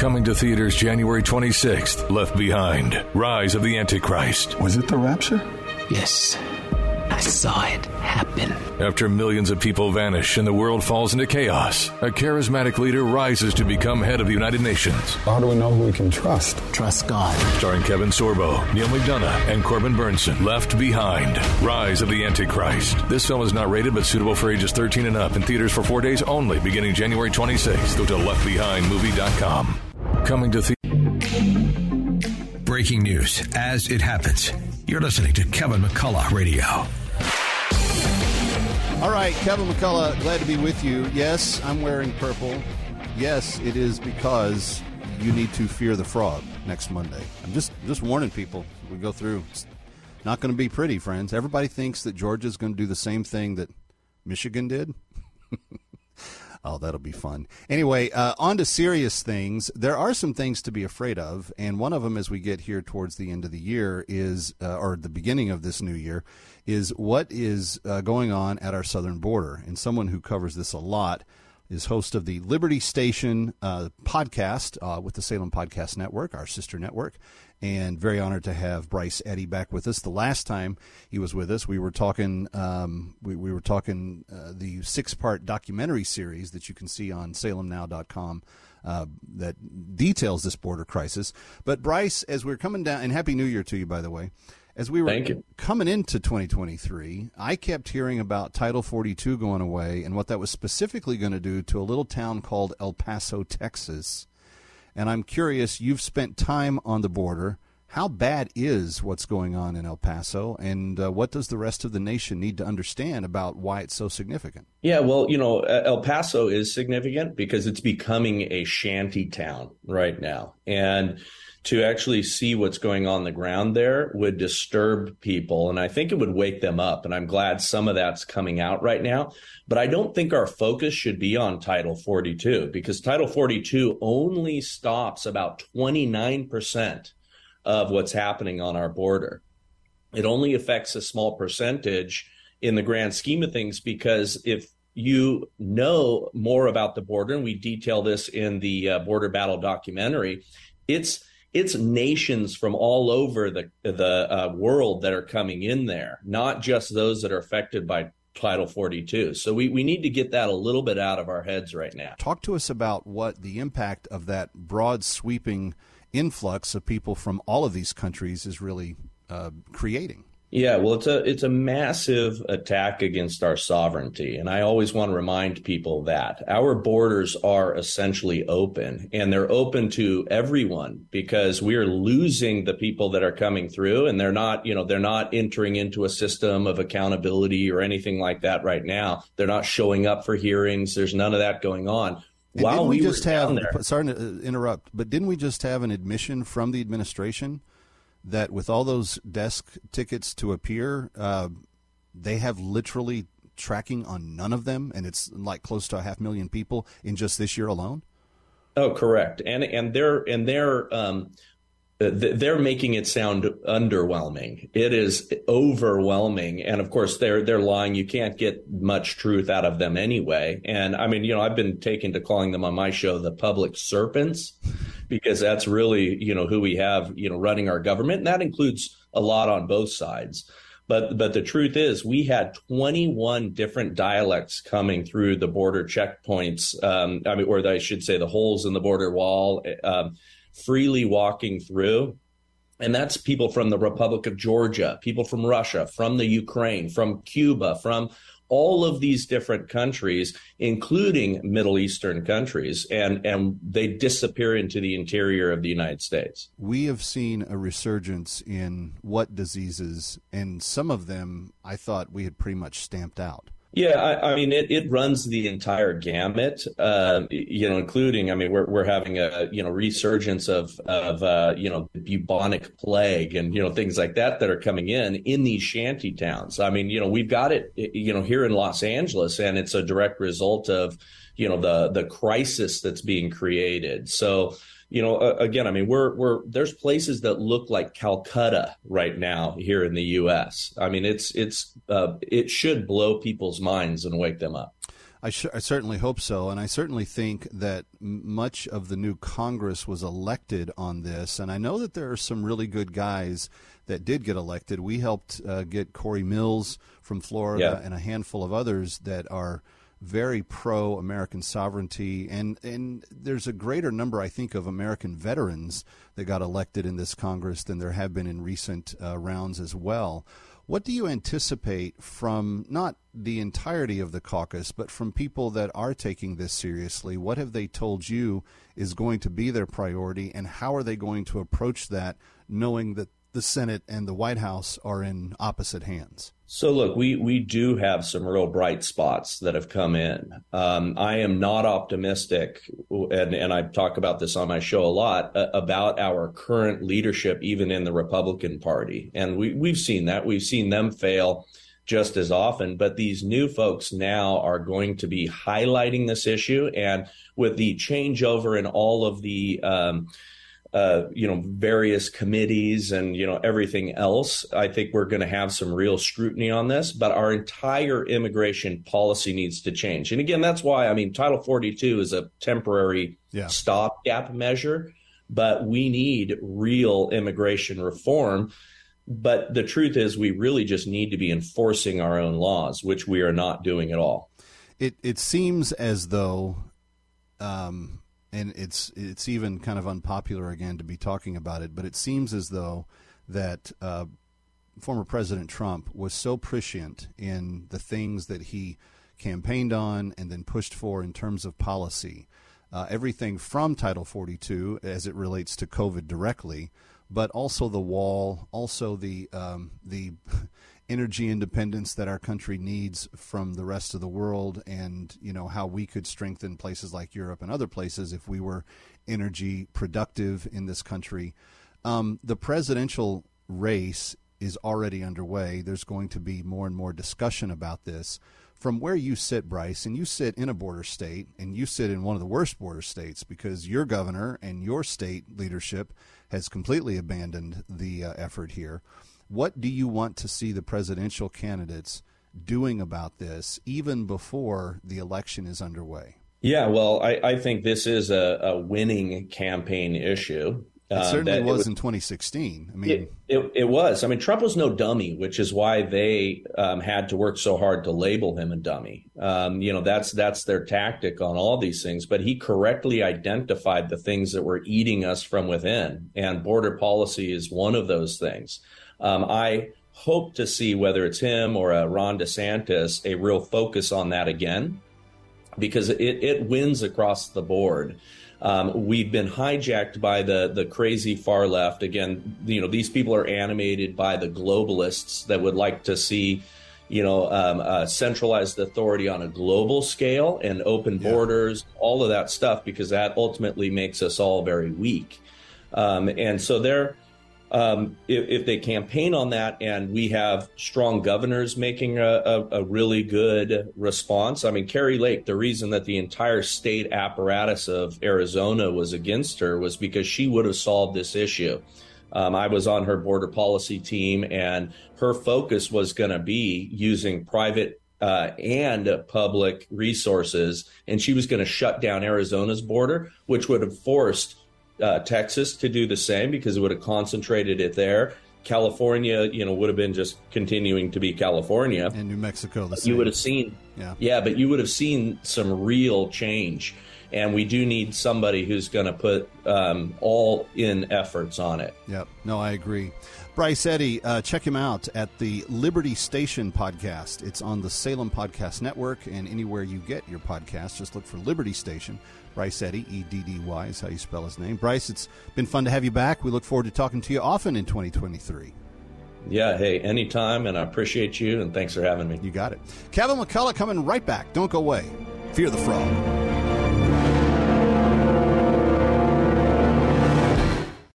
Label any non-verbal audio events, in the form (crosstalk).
Coming to theaters January 26th, Left Behind Rise of the Antichrist. Was it the rapture? Yes. I saw it happen. After millions of people vanish and the world falls into chaos, a charismatic leader rises to become head of the United Nations. How do we know who we can trust? Trust God. Starring Kevin Sorbo, Neal McDonough, and Corbin Bernsen. Left Behind Rise of the Antichrist. This film is not rated but suitable for ages 13 and up in theaters for four days only beginning January 26th. Go to leftbehindmovie.com. Coming to theaters. Breaking news as it happens. You're listening to Kevin McCullough Radio. All right, Kevin McCullough, glad to be with you. Yes, I'm wearing purple. Yes, it is because you need to fear the frog next Monday. I'm just just warning people. We go through. It's not going to be pretty, friends. Everybody thinks that Georgia's going to do the same thing that Michigan did. (laughs) Oh, that'll be fun. Anyway, uh, on to serious things. There are some things to be afraid of, and one of them, as we get here towards the end of the year, is uh, or the beginning of this new year, is what is uh, going on at our southern border. And someone who covers this a lot is host of the Liberty Station uh, podcast uh, with the Salem Podcast Network, our sister network, and very honored to have Bryce Eddy back with us. The last time he was with us, we were talking um, we, we were talking uh, the six part documentary series that you can see on SalemNow.com. Uh, that details this border crisis. But Bryce, as we're coming down, and Happy New Year to you, by the way. As we were coming into 2023, I kept hearing about Title 42 going away and what that was specifically going to do to a little town called El Paso, Texas. And I'm curious, you've spent time on the border. How bad is what's going on in El Paso, and uh, what does the rest of the nation need to understand about why it's so significant? Yeah, well, you know, El Paso is significant because it's becoming a shanty town right now. And to actually see what's going on the ground there would disturb people. And I think it would wake them up. And I'm glad some of that's coming out right now. But I don't think our focus should be on Title 42 because Title 42 only stops about 29% of what's happening on our border. It only affects a small percentage in the grand scheme of things because if you know more about the border, and we detail this in the uh, Border Battle documentary, it's it's nations from all over the the uh, world that are coming in there, not just those that are affected by Title 42. So we, we need to get that a little bit out of our heads right now. Talk to us about what the impact of that broad sweeping influx of people from all of these countries is really uh, creating. Yeah, well, it's a it's a massive attack against our sovereignty, and I always want to remind people that our borders are essentially open, and they're open to everyone because we are losing the people that are coming through, and they're not, you know, they're not entering into a system of accountability or anything like that right now. They're not showing up for hearings. There's none of that going on. And While we, we just have, sorry to interrupt, but didn't we just have an admission from the administration? that with all those desk tickets to appear, uh, they have literally tracking on none of them, and it's like close to a half million people in just this year alone. Oh, correct, and and they're and they're um, they're making it sound underwhelming. It is overwhelming, and of course they're they're lying. You can't get much truth out of them anyway. And I mean, you know, I've been taken to calling them on my show the public serpents because that's really you know who we have you know running our government, and that includes a lot on both sides. But but the truth is, we had 21 different dialects coming through the border checkpoints. Um, I mean, or I should say, the holes in the border wall, um, freely walking through. And that's people from the Republic of Georgia, people from Russia, from the Ukraine, from Cuba, from all of these different countries, including Middle Eastern countries, and, and they disappear into the interior of the United States. We have seen a resurgence in what diseases, and some of them I thought we had pretty much stamped out. Yeah, I, I, mean it, it runs the entire gamut, uh, you know, including I mean we're we're having a you know resurgence of of uh, you know bubonic plague and you know things like that that are coming in in these shanty towns. I mean you know we've got it you know here in Los Angeles and it's a direct result of you know the the crisis that's being created. So you know, uh, again, I mean, we're we're there's places that look like Calcutta right now here in the U.S. I mean, it's it's uh, it should blow people's minds and wake them up. I, sh- I, certainly hope so, and I certainly think that much of the new Congress was elected on this. And I know that there are some really good guys that did get elected. We helped uh, get Corey Mills from Florida yeah. and a handful of others that are very pro American sovereignty, and and there's a greater number, I think, of American veterans that got elected in this Congress than there have been in recent uh, rounds as well. What do you anticipate from not the entirety of the caucus, but from people that are taking this seriously? What have they told you is going to be their priority, and how are they going to approach that, knowing that the Senate and the White House are in opposite hands? So look, we we do have some real bright spots that have come in. Um, I am not optimistic, and and I talk about this on my show a lot uh, about our current leadership, even in the Republican Party, and we we've seen that. We've seen them fail just as often. But these new folks now are going to be highlighting this issue, and with the changeover in all of the um, uh, you know, various committees and, you know, everything else. I think we're going to have some real scrutiny on this, but our entire immigration policy needs to change. And again, that's why, I mean, Title 42 is a temporary yeah. stopgap measure, but we need real immigration reform. But the truth is, we really just need to be enforcing our own laws, which we are not doing at all. It, it seems as though, um, and it's it's even kind of unpopular again to be talking about it, but it seems as though that uh, former President Trump was so prescient in the things that he campaigned on and then pushed for in terms of policy, uh, everything from Title 42 as it relates to COVID directly, but also the wall, also the um, the (laughs) energy independence that our country needs from the rest of the world and you know how we could strengthen places like Europe and other places if we were energy productive in this country. Um, the presidential race is already underway. There's going to be more and more discussion about this. From where you sit Bryce and you sit in a border state and you sit in one of the worst border states because your governor and your state leadership has completely abandoned the uh, effort here what do you want to see the presidential candidates doing about this even before the election is underway? Yeah, well, I, I think this is a, a winning campaign issue. It uh, certainly was, it was, in 2016. I mean, it, it, it, was. I mean, Trump was no dummy, which is why they um, had to work so hard to label him a dummy. Um, you know, that's that's their tactic on all these things. But he correctly identified the things that were eating us from within, and border policy is one of those things. Um, I hope to see whether it's him or a Ron DeSantis a real focus on that again, because it, it wins across the board. Um, we've been hijacked by the the crazy far left. Again, you know these people are animated by the globalists that would like to see, you know, um, uh, centralized authority on a global scale and open borders, yeah. all of that stuff, because that ultimately makes us all very weak. Um, and so they're um, if, if, they campaign on that and we have strong governors making a, a, a, really good response. I mean, Kari Lake, the reason that the entire state apparatus of Arizona was against her was because she would have solved this issue. Um, I was on her border policy team, and her focus was going to be using private uh, and public resources, and she was going to shut down Arizona's border, which would have forced uh, Texas to do the same because it would have concentrated it there. California, you know, would have been just continuing to be California. And New Mexico, the same. You would have seen, yeah, yeah, but you would have seen some real change. And we do need somebody who's going to put um, all in efforts on it. Yep. No, I agree. Bryce Eddy, uh, check him out at the Liberty Station podcast. It's on the Salem Podcast Network and anywhere you get your podcast. Just look for Liberty Station. Bryce Eddy, E D D Y is how you spell his name. Bryce, it's been fun to have you back. We look forward to talking to you often in 2023. Yeah, hey, anytime, and I appreciate you, and thanks for having me. You got it. Kevin McCullough coming right back. Don't go away. Fear the Frog.